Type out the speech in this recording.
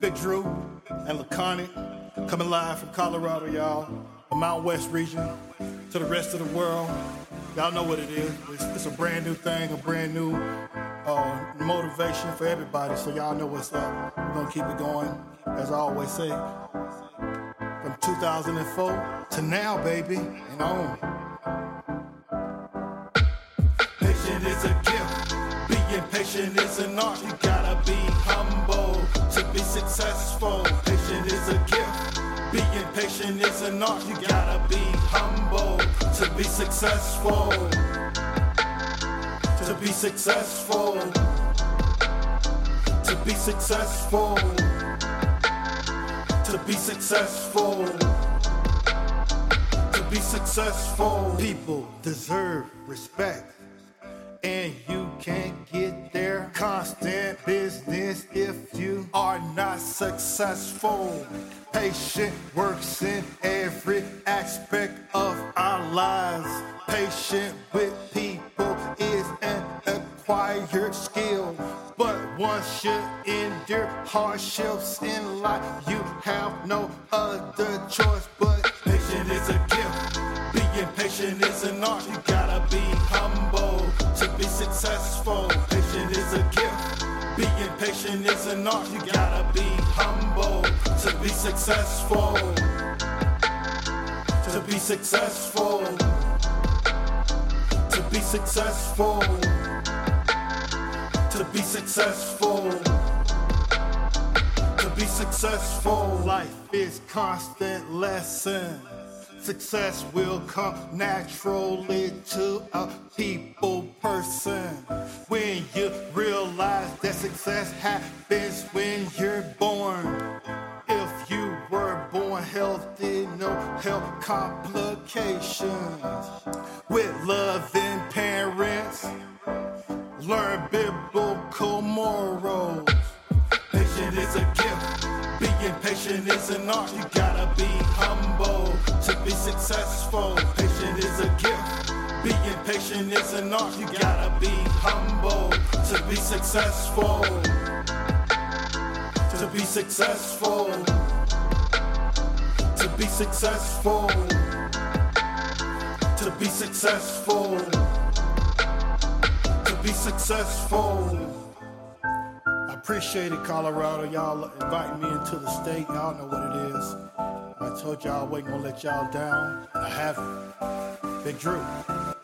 BigDru and Laconic coming live from Colorado, y'all. The Mount West region to the rest of the world. Y'all know what it is. It's, it's a brand new thing, a brand new uh, motivation for everybody. So y'all know what's up. We're gonna keep it going, as I always say. From 2004 to now, baby, and on. Patient is an art. You gotta be humble to be successful. Patient is a gift. Being patient is an art. You gotta be humble to be successful. To be successful. To be successful. To be successful. To be successful. People deserve respect and you can't get there. Constant business if you are not successful. Patient works in every aspect of our lives. Patient with people is an acquired skill. But once you endure hardships in life, you have no other choice but Patient is an art. You gotta be humble to be successful. Patient is a gift. Being patient is an art. You gotta be humble to be successful. To be successful. To be successful. To be successful. To be successful. Life is constant lesson. Success will come naturally to a people person. When you realize that success happens when you're born. If you were born healthy, no health complications. With loving parents, learn biblical morals. Patient is a gift. Being patient is an art. You gotta be humble to be successful. Patient is a gift. Being patient is an art. You gotta be humble to be successful. To be successful. To be successful. To be successful. To be successful. Appreciate it, Colorado. Y'all inviting me into the state. Y'all know what it is. I told y'all I wasn't gonna let y'all down. I haven't. BigDru.